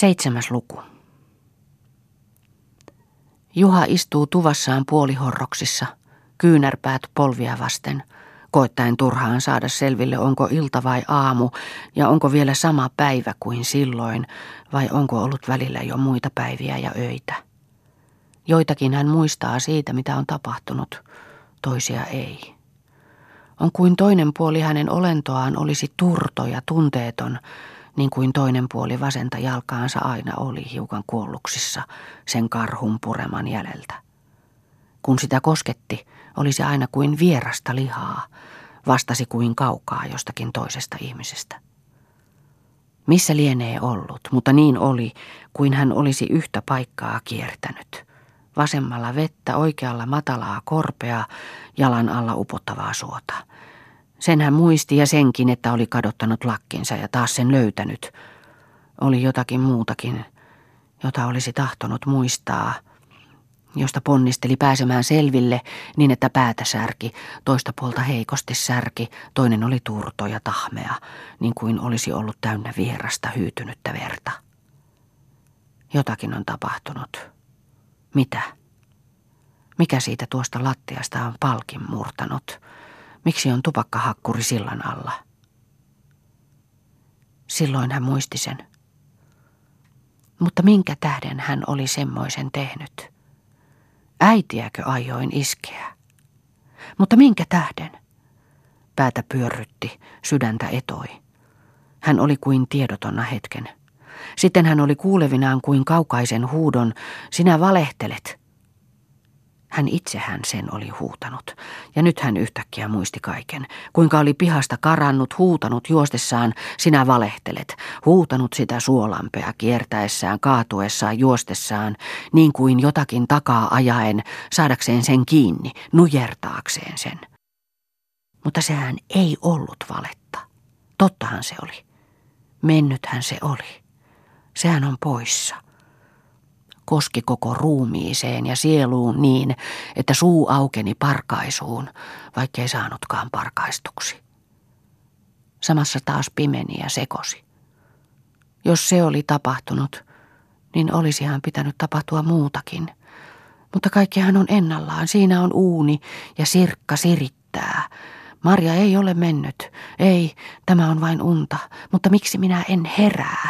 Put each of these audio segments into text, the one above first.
Seitsemäs luku. Juha istuu tuvassaan puolihorroksissa, kyynärpäät polvia vasten, koettaen turhaan saada selville, onko ilta vai aamu ja onko vielä sama päivä kuin silloin, vai onko ollut välillä jo muita päiviä ja öitä. Joitakin hän muistaa siitä, mitä on tapahtunut, toisia ei. On kuin toinen puoli hänen olentoaan olisi turto ja tunteeton, niin kuin toinen puoli vasenta jalkaansa aina oli hiukan kuolluksissa sen karhun pureman jäljeltä. Kun sitä kosketti, oli se aina kuin vierasta lihaa, vastasi kuin kaukaa jostakin toisesta ihmisestä. Missä lienee ollut, mutta niin oli, kuin hän olisi yhtä paikkaa kiertänyt. Vasemmalla vettä, oikealla matalaa korpea, jalan alla upottavaa suota – sen hän muisti ja senkin, että oli kadottanut lakkinsa ja taas sen löytänyt. Oli jotakin muutakin, jota olisi tahtonut muistaa, josta ponnisteli pääsemään selville niin, että päätä särki, toista puolta heikosti särki, toinen oli turto ja tahmea, niin kuin olisi ollut täynnä vierasta hyytynyttä verta. Jotakin on tapahtunut. Mitä? Mikä siitä tuosta lattiasta on palkin murtanut? Miksi on tupakkahakkuri sillan alla? Silloin hän muisti sen. Mutta minkä tähden hän oli semmoisen tehnyt? Äitiäkö ajoin iskeä? Mutta minkä tähden? Päätä pyörrytti, sydäntä etoi. Hän oli kuin tiedotonna hetken. Sitten hän oli kuulevinaan kuin kaukaisen huudon, sinä valehtelet. Hän itsehän sen oli huutanut, ja nyt hän yhtäkkiä muisti kaiken. Kuinka oli pihasta karannut, huutanut juostessaan, sinä valehtelet. Huutanut sitä suolampea kiertäessään, kaatuessaan, juostessaan, niin kuin jotakin takaa ajaen, saadakseen sen kiinni, nujertaakseen sen. Mutta sehän ei ollut valetta. Tottahan se oli. Mennythän se oli. Sehän on poissa koski koko ruumiiseen ja sieluun niin, että suu aukeni parkaisuun, vaikkei saanutkaan parkaistuksi. Samassa taas pimeni ja sekosi. Jos se oli tapahtunut, niin olisihan pitänyt tapahtua muutakin. Mutta kaikkihan on ennallaan. Siinä on uuni ja sirkka sirittää. Marja ei ole mennyt. Ei, tämä on vain unta. Mutta miksi minä en herää?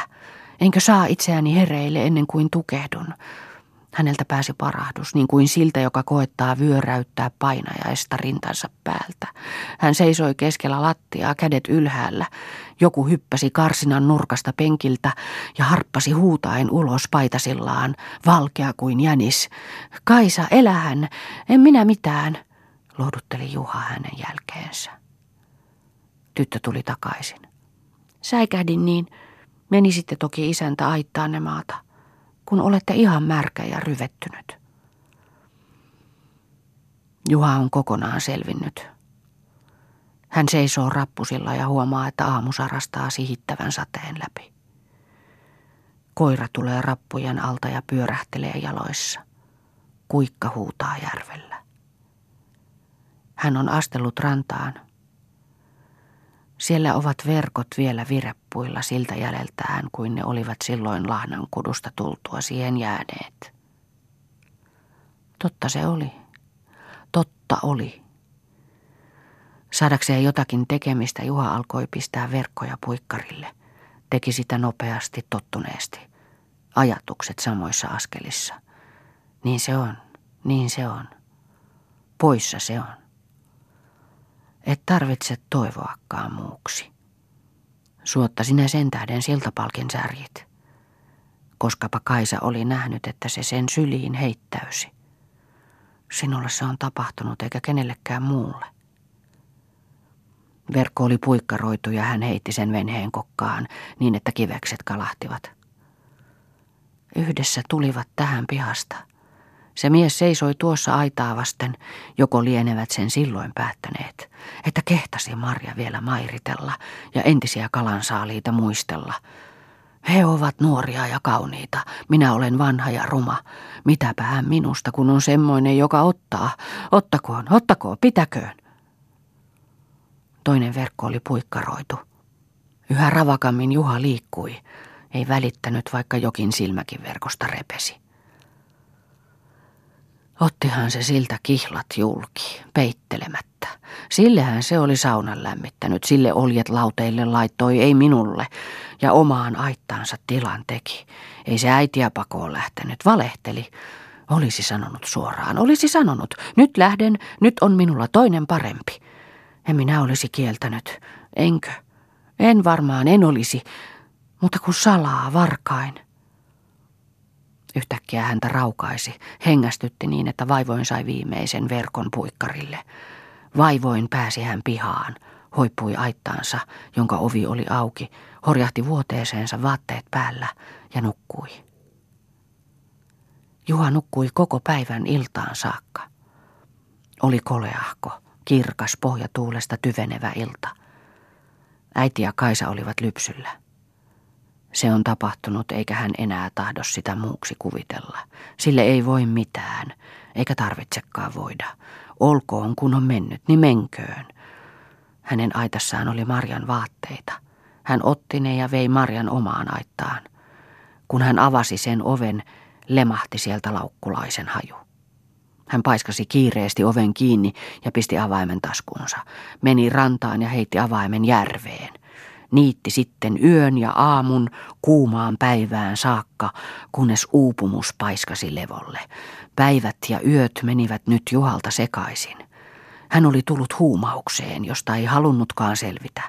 Enkö saa itseäni hereille ennen kuin tukehdun? Häneltä pääsi parahdus, niin kuin siltä, joka koettaa vyöräyttää painajaista rintansa päältä. Hän seisoi keskellä lattiaa, kädet ylhäällä. Joku hyppäsi karsinan nurkasta penkiltä ja harppasi huutaen ulos paitasillaan, valkea kuin jänis. Kaisa, elähän, en minä mitään, lohdutteli Juha hänen jälkeensä. Tyttö tuli takaisin. Säikähdin niin, Menisitte toki isäntä aittaa ne maata, kun olette ihan märkä ja ryvettynyt. Juha on kokonaan selvinnyt. Hän seisoo rappusilla ja huomaa, että aamu sarastaa sihittävän sateen läpi. Koira tulee rappujen alta ja pyörähtelee jaloissa. Kuikka huutaa järvellä. Hän on astellut rantaan siellä ovat verkot vielä vireppuilla siltä jäljeltään, kuin ne olivat silloin lahnan kudusta tultua siihen jääneet. Totta se oli. Totta oli. Saadakseen jotakin tekemistä Juha alkoi pistää verkkoja puikkarille. Teki sitä nopeasti, tottuneesti. Ajatukset samoissa askelissa. Niin se on, niin se on. Poissa se on. Et tarvitse toivoakaan muuksi. Suotta sinä sen tähden siltapalkin särjit. Koskapa Kaisa oli nähnyt, että se sen syliin heittäysi. Sinulle se on tapahtunut eikä kenellekään muulle. Verkko oli puikkaroitu ja hän heitti sen venheen kokkaan niin, että kivekset kalahtivat. Yhdessä tulivat tähän pihasta – se mies seisoi tuossa aitaa vasten, joko lienevät sen silloin päättäneet, että kehtasi Marja vielä mairitella ja entisiä kalansaaliita muistella. He ovat nuoria ja kauniita, minä olen vanha ja ruma. Mitäpä hän minusta, kun on semmoinen, joka ottaa. Ottakoon, ottakoon, pitäköön. Toinen verkko oli puikkaroitu. Yhä ravakammin Juha liikkui Ei välittänyt, vaikka jokin silmäkin verkosta repesi. Ottihan se siltä kihlat julki, peittelemättä. Sillehän se oli saunan lämmittänyt, sille oljet lauteille laittoi, ei minulle, ja omaan aittaansa tilan teki. Ei se äitiä pakoon lähtenyt, valehteli. Olisi sanonut suoraan, olisi sanonut, nyt lähden, nyt on minulla toinen parempi. En minä olisi kieltänyt, enkö? En varmaan, en olisi, mutta kun salaa varkain. Yhtäkkiä häntä raukaisi, hengästytti niin, että vaivoin sai viimeisen verkon puikkarille. Vaivoin pääsi hän pihaan, hoippui aittaansa, jonka ovi oli auki, horjahti vuoteeseensa vaatteet päällä ja nukkui. Juha nukkui koko päivän iltaan saakka. Oli koleahko, kirkas pohjatuulesta tyvenevä ilta. Äiti ja Kaisa olivat lypsyllä. Se on tapahtunut, eikä hän enää tahdo sitä muuksi kuvitella. Sille ei voi mitään, eikä tarvitsekaan voida. Olkoon, kun on mennyt, niin menköön. Hänen aitassaan oli Marjan vaatteita. Hän otti ne ja vei Marjan omaan aittaan. Kun hän avasi sen oven, lemahti sieltä laukkulaisen haju. Hän paiskasi kiireesti oven kiinni ja pisti avaimen taskuunsa. Meni rantaan ja heitti avaimen järveen niitti sitten yön ja aamun kuumaan päivään saakka, kunnes uupumus paiskasi levolle. Päivät ja yöt menivät nyt Juhalta sekaisin. Hän oli tullut huumaukseen, josta ei halunnutkaan selvitä.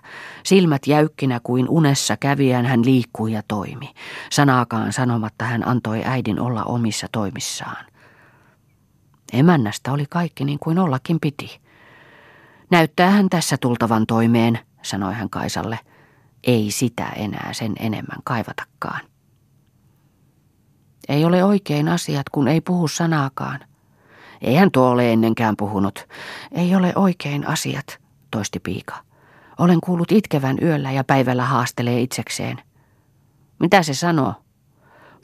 Silmät jäykkinä kuin unessa kävijän hän liikkui ja toimi. Sanaakaan sanomatta hän antoi äidin olla omissa toimissaan. Emännästä oli kaikki niin kuin ollakin piti. Näyttää hän tässä tultavan toimeen, sanoi hän Kaisalle – ei sitä enää sen enemmän kaivatakaan. Ei ole oikein asiat, kun ei puhu sanaakaan. Eihän tuo ole ennenkään puhunut. Ei ole oikein asiat, toisti piika. Olen kuullut itkevän yöllä ja päivällä haastelee itsekseen. Mitä se sanoo?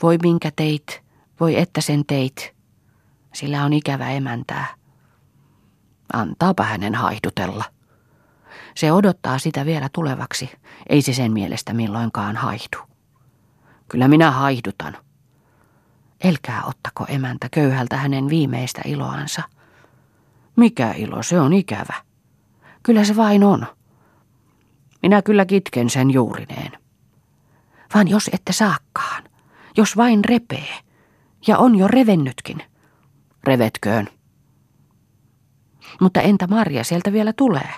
Voi minkä teit, voi että sen teit. Sillä on ikävä emäntää. Antaapa hänen haihdutella. Se odottaa sitä vielä tulevaksi. Ei se sen mielestä milloinkaan haihdu. Kyllä minä haihdutan. Elkää ottako emäntä köyhältä hänen viimeistä iloansa. Mikä ilo, se on ikävä. Kyllä se vain on. Minä kyllä kitken sen juurineen. Vaan jos ette saakkaan, jos vain repee, ja on jo revennytkin, revetköön. Mutta entä Marja sieltä vielä tulee?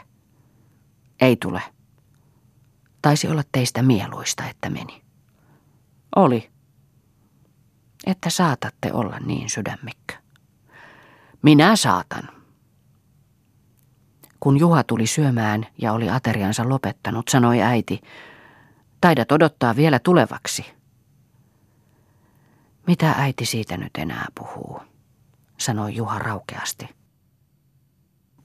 Ei tule. Taisi olla teistä mieluista, että meni. Oli. Että saatatte olla niin sydämikkö. Minä saatan. Kun Juha tuli syömään ja oli ateriansa lopettanut, sanoi äiti, taidat odottaa vielä tulevaksi. Mitä äiti siitä nyt enää puhuu, sanoi Juha raukeasti.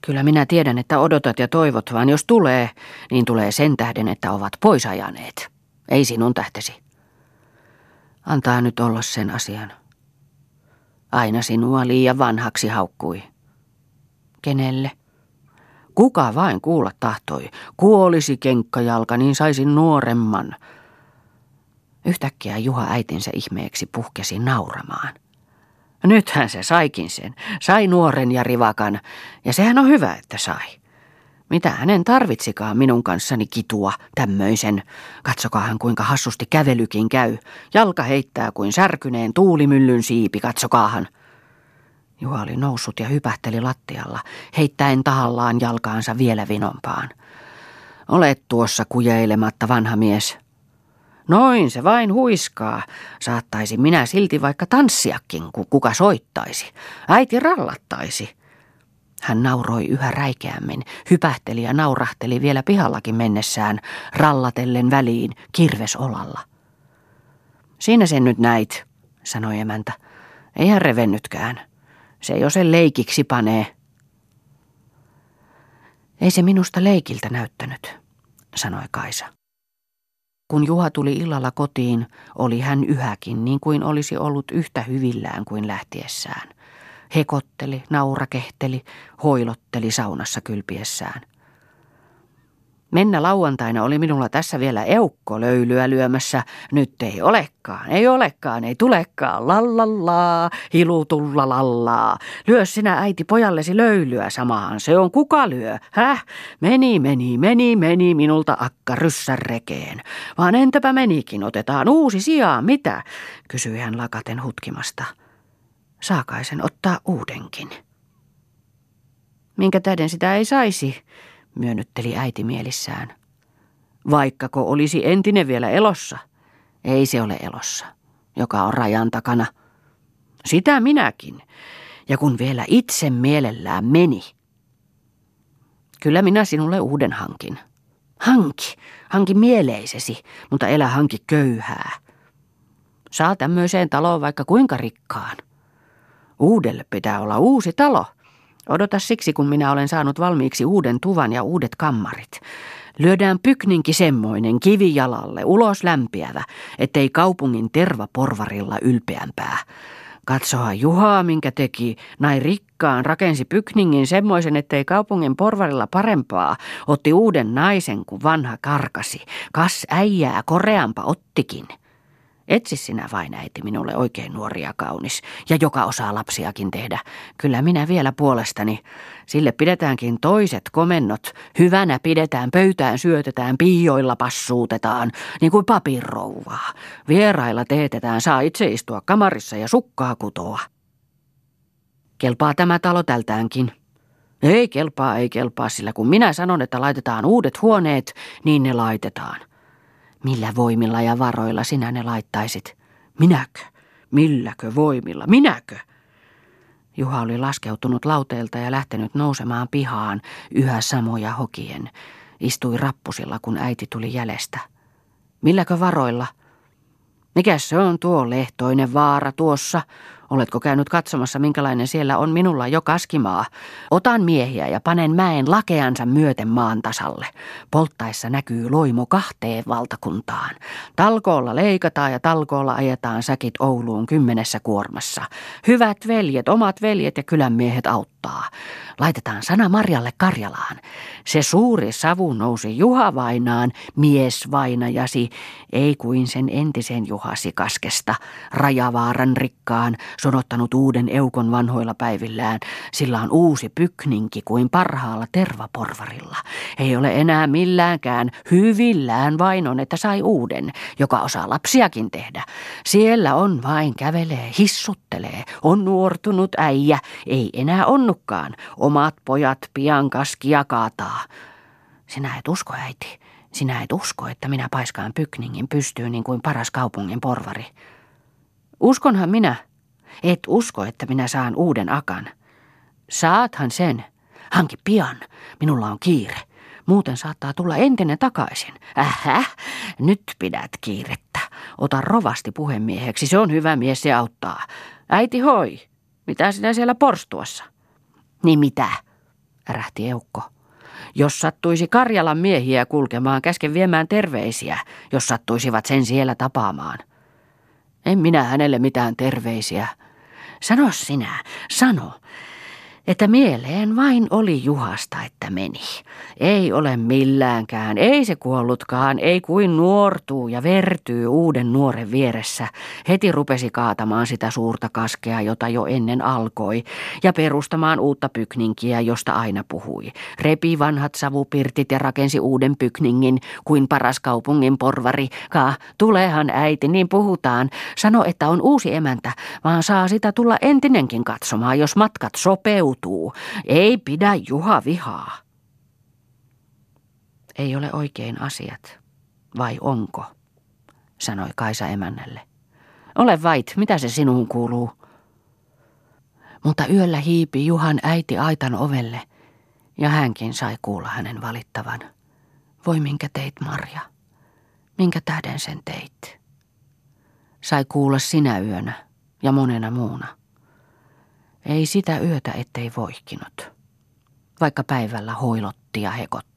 Kyllä minä tiedän, että odotat ja toivot, vaan jos tulee, niin tulee sen tähden, että ovat pois ajaneet. Ei sinun tähtesi. Antaa nyt olla sen asian. Aina sinua liian vanhaksi haukkui. Kenelle? Kuka vain kuulla tahtoi. Kuolisi kenkkajalka, niin saisin nuoremman. Yhtäkkiä Juha äitinsä ihmeeksi puhkesi nauramaan. Nythän se saikin sen. Sai nuoren ja rivakan, ja sehän on hyvä, että sai. Mitä hänen tarvitsikaan minun kanssani kitua tämmöisen. Katsokaahan kuinka hassusti kävelykin käy. Jalka heittää kuin särkyneen tuulimyllyn siipi, katsokaahan. Juha oli noussut ja hypähteli lattialla, heittäen tahallaan jalkaansa vielä vinompaan. Olet tuossa kujeilematta, vanha mies, Noin se vain huiskaa. Saattaisi minä silti vaikka tanssiakin, kun kuka soittaisi. Äiti rallattaisi. Hän nauroi yhä räikeämmin, hypähteli ja naurahteli vielä pihallakin mennessään, rallatellen väliin, kirves olalla. Siinä sen nyt näit, sanoi emäntä. Eihän revennytkään. Se jo sen leikiksi panee. Ei se minusta leikiltä näyttänyt, sanoi Kaisa. Kun Juha tuli illalla kotiin, oli hän yhäkin niin kuin olisi ollut yhtä hyvillään kuin lähtiessään. Hekotteli, naurakehteli, hoilotteli saunassa kylpiessään. Mennä lauantaina oli minulla tässä vielä eukko löylyä lyömässä. Nyt ei olekaan, ei olekaan, ei tulekaan. Lallallaa, hilutulla lallaa. Lyö sinä äiti pojallesi löylyä samahan. Se on kuka lyö? Häh? Meni, meni, meni, meni minulta akka ryssän rekeen. Vaan entäpä menikin, otetaan uusi sijaa, mitä? Kysyi hän lakaten hutkimasta. Saakaisen ottaa uudenkin. Minkä täden sitä ei saisi? Myönnytteli äiti mielissään. Vaikkako olisi entinen vielä elossa? Ei se ole elossa, joka on rajan takana. Sitä minäkin. Ja kun vielä itse mielellään meni. Kyllä minä sinulle uuden hankin. Hanki, hanki mieleisesi, mutta elä hanki köyhää. Saa tämmöiseen taloon vaikka kuinka rikkaan. Uudelle pitää olla uusi talo. Odota siksi, kun minä olen saanut valmiiksi uuden tuvan ja uudet kammarit. Lyödään pykninki semmoinen kivijalalle, ulos lämpiävä, ettei kaupungin terva porvarilla ylpeämpää. Katsoa Juhaa, minkä teki, näin rikkaan, rakensi pykningin semmoisen, ettei kaupungin porvarilla parempaa. Otti uuden naisen, kun vanha karkasi. Kas äijää koreampa ottikin. Etsi sinä vain äiti minulle oikein nuori ja kaunis, ja joka osaa lapsiakin tehdä. Kyllä minä vielä puolestani. Sille pidetäänkin toiset komennot. Hyvänä pidetään, pöytään syötetään, piioilla passuutetaan, niin kuin papinrouvaa. Vierailla teetetään, saa itse istua kamarissa ja sukkaa kutoa. Kelpaa tämä talo tältäänkin. Ei kelpaa, ei kelpaa, sillä kun minä sanon, että laitetaan uudet huoneet, niin ne laitetaan. Millä voimilla ja varoilla sinä ne laittaisit? Minäkö? Milläkö voimilla? Minäkö? Juha oli laskeutunut lauteelta ja lähtenyt nousemaan pihaan yhä samoja hokien. Istui rappusilla, kun äiti tuli jäljestä. Milläkö varoilla? Mikäs se on tuo lehtoinen vaara tuossa? Oletko käynyt katsomassa, minkälainen siellä on minulla jo kaskimaa? Otan miehiä ja panen mäen lakeansa myöten maan tasalle. Polttaessa näkyy loimo kahteen valtakuntaan. Talkoolla leikataan ja talkoolla ajetaan säkit Ouluun kymmenessä kuormassa. Hyvät veljet, omat veljet ja kylänmiehet auttaa. Laitetaan sana Marjalle Karjalaan. Se suuri savu nousi Juha Vainaan, mies vainajasi, ei kuin sen entisen Juhasi kaskesta, Rajavaaran rikkaan, sonottanut uuden eukon vanhoilla päivillään. Sillä on uusi pykninki kuin parhaalla tervaporvarilla. Ei ole enää milläänkään hyvillään vain on, että sai uuden, joka osaa lapsiakin tehdä. Siellä on vain kävelee, hissuttelee, on nuortunut äijä, ei enää onnukaan. Omat pojat pian kaskia kaataa. Sinä et usko, äiti. Sinä et usko, että minä paiskaan pykningin pystyyn niin kuin paras kaupungin porvari. Uskonhan minä, et usko, että minä saan uuden akan. Saathan sen. Hanki pian. Minulla on kiire. Muuten saattaa tulla entinen takaisin. Ähä, nyt pidät kiirettä. Ota rovasti puhemieheksi, se on hyvä mies, se auttaa. Äiti hoi, mitä sinä siellä porstuassa? Niin mitä? ärähti Eukko. Jos sattuisi Karjalan miehiä kulkemaan, käsken viemään terveisiä, jos sattuisivat sen siellä tapaamaan. En minä hänelle mitään terveisiä, Sano sinä, sano, että mieleen vain oli Juhasta, että meni. Ei ole milläänkään, ei se kuollutkaan, ei kuin nuortuu ja vertyy uuden nuoren vieressä. Heti rupesi kaatamaan sitä suurta kaskea, jota jo ennen alkoi, ja perustamaan uutta pykninkiä, josta aina puhui. Repi vanhat savupirtit ja rakensi uuden pykningin, kuin paras kaupungin porvari. Ka, tulehan äiti, niin puhutaan. Sano, että on uusi emäntä, vaan saa sitä tulla entinenkin katsomaan, jos matkat sopeutuu joutuu. Ei pidä Juha vihaa. Ei ole oikein asiat, vai onko, sanoi Kaisa emännälle. Ole vait, mitä se sinuun kuuluu? Mutta yöllä hiipi Juhan äiti aitan ovelle, ja hänkin sai kuulla hänen valittavan. Voi minkä teit, Marja? Minkä tähden sen teit? Sai kuulla sinä yönä ja monena muuna. Ei sitä yötä ettei voihkinut, vaikka päivällä hoilotti ja hekotti.